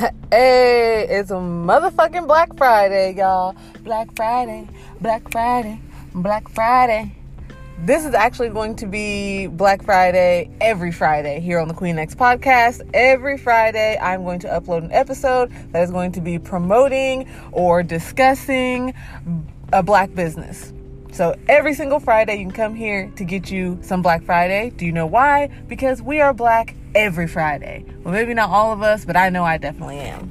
hey, it's a motherfucking Black Friday, y'all. Black Friday, Black Friday, Black Friday. This is actually going to be Black Friday every Friday here on the Queen X podcast. Every Friday, I'm going to upload an episode that is going to be promoting or discussing a black business. So every single Friday, you can come here to get you some Black Friday. Do you know why? Because we are black every Friday. Well, maybe not all of us, but I know I definitely am.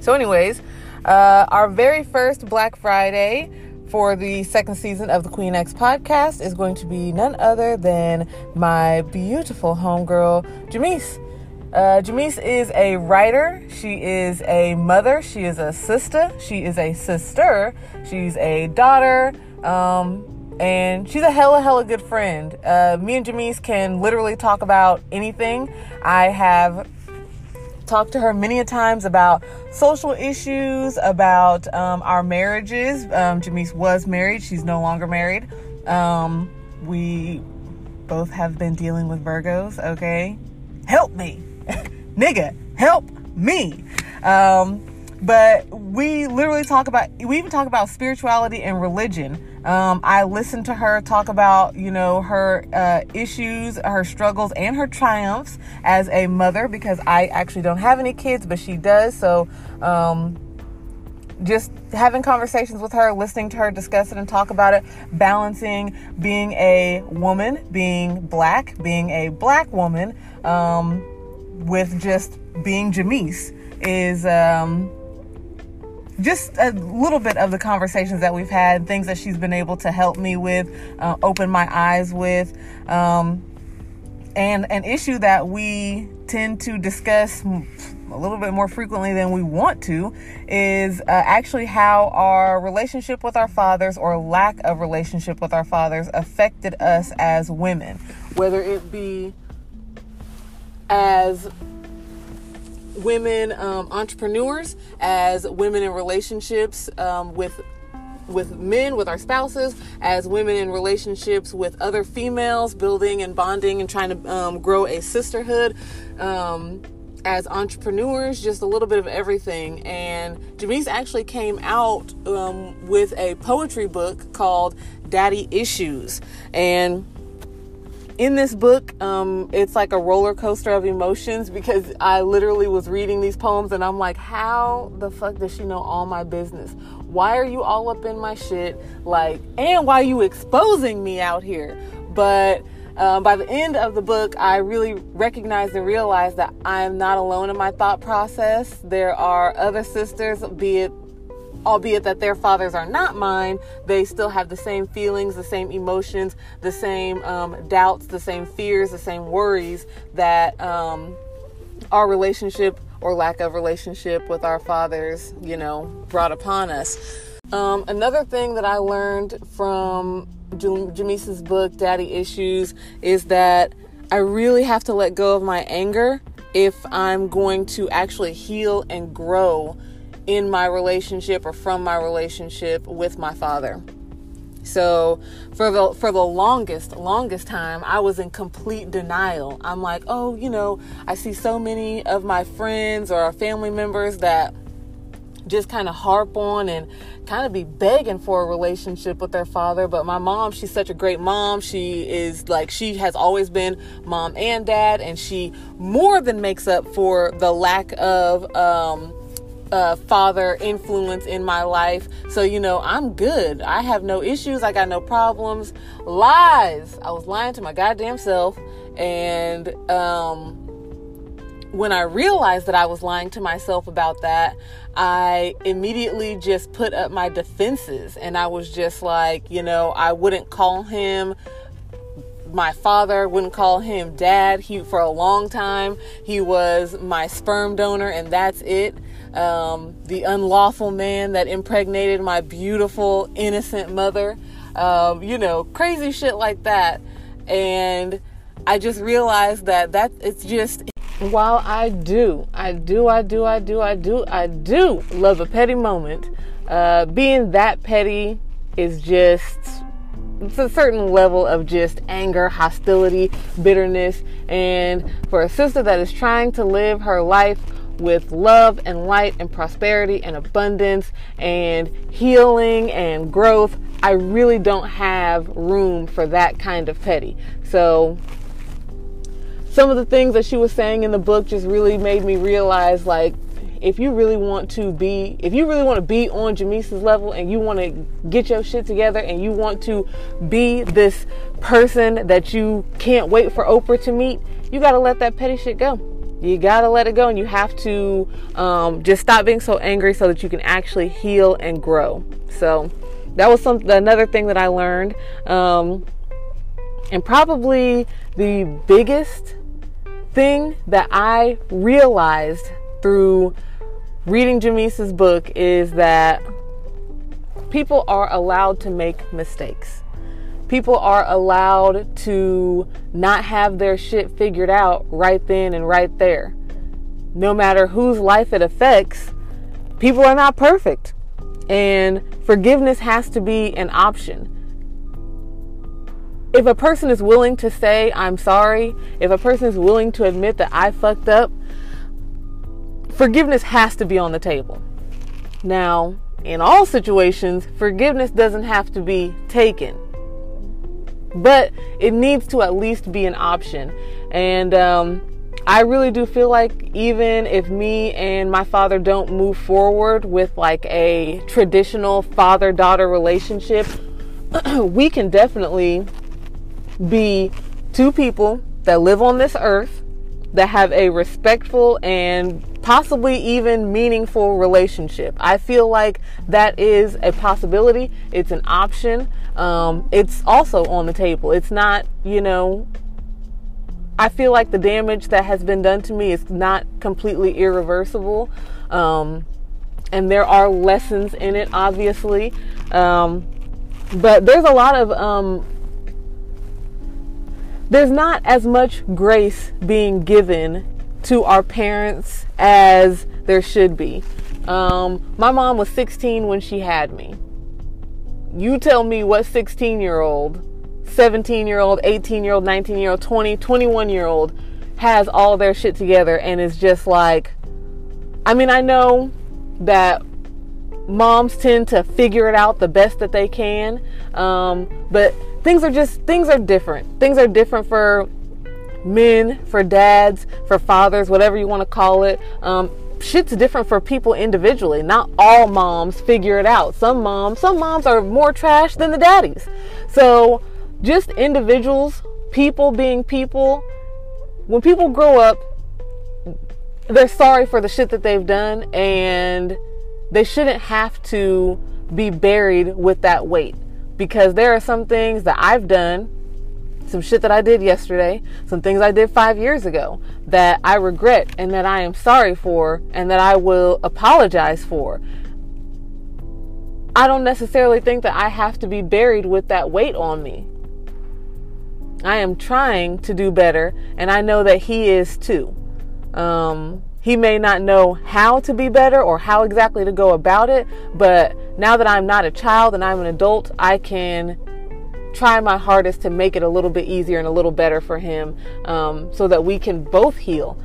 So, anyways, uh, our very first Black Friday for the second season of the Queen X podcast is going to be none other than my beautiful homegirl, Jamise. Uh, Jamise is a writer. She is a mother. She is a sister. She is a sister. She's a daughter. Um, and she's a hella hella good friend. Uh, me and Jamise can literally talk about anything. I have talked to her many a times about social issues, about um, our marriages. Um, Jamise was married; she's no longer married. Um, we both have been dealing with Virgos. Okay, help me, nigga, help me. Um, but we literally talk about we even talk about spirituality and religion um, I listened to her talk about, you know, her uh, issues, her struggles, and her triumphs as a mother because I actually don't have any kids, but she does. So, um, just having conversations with her, listening to her discuss it and talk about it, balancing being a woman, being black, being a black woman, um, with just being Jamise is. Um, just a little bit of the conversations that we've had, things that she's been able to help me with, uh, open my eyes with, um, and an issue that we tend to discuss a little bit more frequently than we want to is uh, actually how our relationship with our fathers or lack of relationship with our fathers affected us as women, whether it be as women um, entrepreneurs, as women in relationships um, with with men, with our spouses, as women in relationships with other females, building and bonding and trying to um, grow a sisterhood. Um, as entrepreneurs, just a little bit of everything. And Jamise actually came out um, with a poetry book called Daddy Issues. And in this book, um, it's like a roller coaster of emotions because I literally was reading these poems and I'm like, how the fuck does she know all my business? Why are you all up in my shit? Like, and why are you exposing me out here? But um, by the end of the book, I really recognized and realized that I'm not alone in my thought process. There are other sisters, be it albeit that their fathers are not mine, they still have the same feelings, the same emotions, the same um, doubts, the same fears, the same worries that um, our relationship or lack of relationship with our fathers, you know, brought upon us. Um, another thing that I learned from Jamise's book, Daddy Issues, is that I really have to let go of my anger if I'm going to actually heal and grow in my relationship or from my relationship with my father. So for the for the longest longest time I was in complete denial. I'm like, "Oh, you know, I see so many of my friends or family members that just kind of harp on and kind of be begging for a relationship with their father. But my mom, she's such a great mom. She is like, she has always been mom and dad, and she more than makes up for the lack of um, uh, father influence in my life. So, you know, I'm good. I have no issues. I got no problems. Lies. I was lying to my goddamn self. And um, when I realized that I was lying to myself about that, I immediately just put up my defenses. And I was just like, you know, I wouldn't call him my father wouldn't call him dad he for a long time he was my sperm donor and that's it um, the unlawful man that impregnated my beautiful, innocent mother, um, you know, crazy shit like that. And I just realized that that it's just while I do, I do, I do, I do, I do, I do love a petty moment. Uh, being that petty is just it's a certain level of just anger, hostility, bitterness, and for a sister that is trying to live her life with love and light and prosperity and abundance and healing and growth, I really don't have room for that kind of petty. So, some of the things that she was saying in the book just really made me realize like if you really want to be if you really want to be on Jamise's level and you want to get your shit together and you want to be this person that you can't wait for Oprah to meet, you got to let that petty shit go. You got to let it go and you have to um, just stop being so angry so that you can actually heal and grow. So that was some another thing that I learned. Um, and probably the biggest thing that I realized through reading Jamise's book is that people are allowed to make mistakes. People are allowed to not have their shit figured out right then and right there. No matter whose life it affects, people are not perfect. And forgiveness has to be an option. If a person is willing to say, I'm sorry, if a person is willing to admit that I fucked up, forgiveness has to be on the table. Now, in all situations, forgiveness doesn't have to be taken, but it needs to at least be an option. And um, I really do feel like even if me and my father don't move forward with like a traditional father daughter relationship, we can definitely be two people that live on this earth that have a respectful and possibly even meaningful relationship. I feel like that is a possibility. It's an option. Um, it's also on the table. It's not, you know, I feel like the damage that has been done to me is not completely irreversible. Um, and there are lessons in it, obviously. Um, but there's a lot of um, there's not as much grace being given to our parents as there should be. Um, my mom was 16 when she had me. You tell me what 16 year old, 17 year old, 18 year old, 19 year old, 20, 21 year old has all their shit together and is just like, I mean, I know that moms tend to figure it out the best that they can, um, but things are just things are different. Things are different for men, for dads, for fathers, whatever you want to call it. Um, shit's different for people individually. Not all moms figure it out. Some moms, some moms are more trash than the daddies. So, just individuals, people being people. When people grow up, they're sorry for the shit that they've done and they shouldn't have to be buried with that weight because there are some things that I've done, some shit that I did yesterday, some things I did five years ago that I regret and that I am sorry for and that I will apologize for. I don't necessarily think that I have to be buried with that weight on me. I am trying to do better, and I know that he is too. Um, he may not know how to be better or how exactly to go about it, but now that I'm not a child and I'm an adult, I can try my hardest to make it a little bit easier and a little better for him um, so that we can both heal.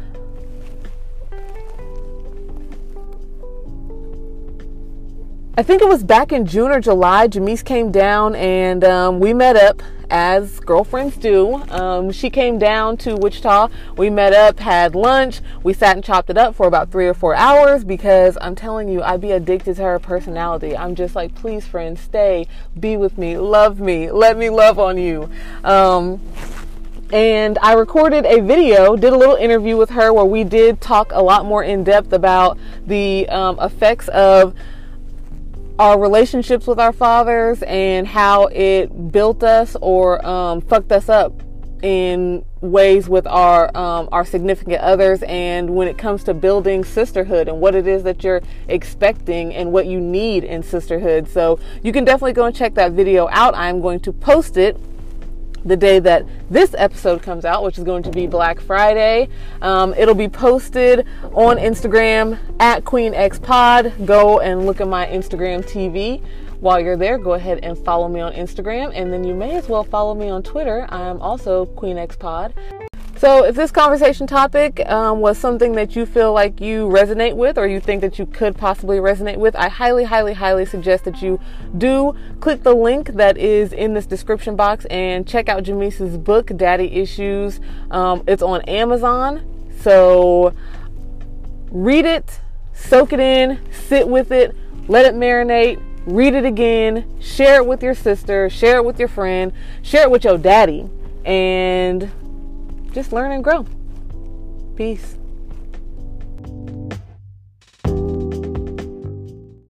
I think it was back in June or July, Jamise came down and um, we met up as girlfriends do. Um, she came down to Wichita. We met up, had lunch. We sat and chopped it up for about three or four hours because I'm telling you, I'd be addicted to her personality. I'm just like, please, friend, stay, be with me, love me, let me love on you. Um, and I recorded a video, did a little interview with her where we did talk a lot more in depth about the um, effects of our relationships with our fathers and how it built us or um, fucked us up in ways with our um, our significant others. And when it comes to building sisterhood and what it is that you're expecting and what you need in sisterhood. So you can definitely go and check that video out. I'm going to post it the day that this episode comes out, which is going to be Black Friday. Um, it'll be posted on Instagram at Queen X Pod. Go and look at my Instagram TV. While you're there, go ahead and follow me on Instagram, and then you may as well follow me on Twitter. I'm also Queen X Pod. So, if this conversation topic um, was something that you feel like you resonate with or you think that you could possibly resonate with, I highly, highly, highly suggest that you do click the link that is in this description box and check out Jamise's book, Daddy Issues. Um, it's on Amazon. So, read it, soak it in, sit with it, let it marinate, read it again, share it with your sister, share it with your friend, share it with your daddy, and just learn and grow. Peace.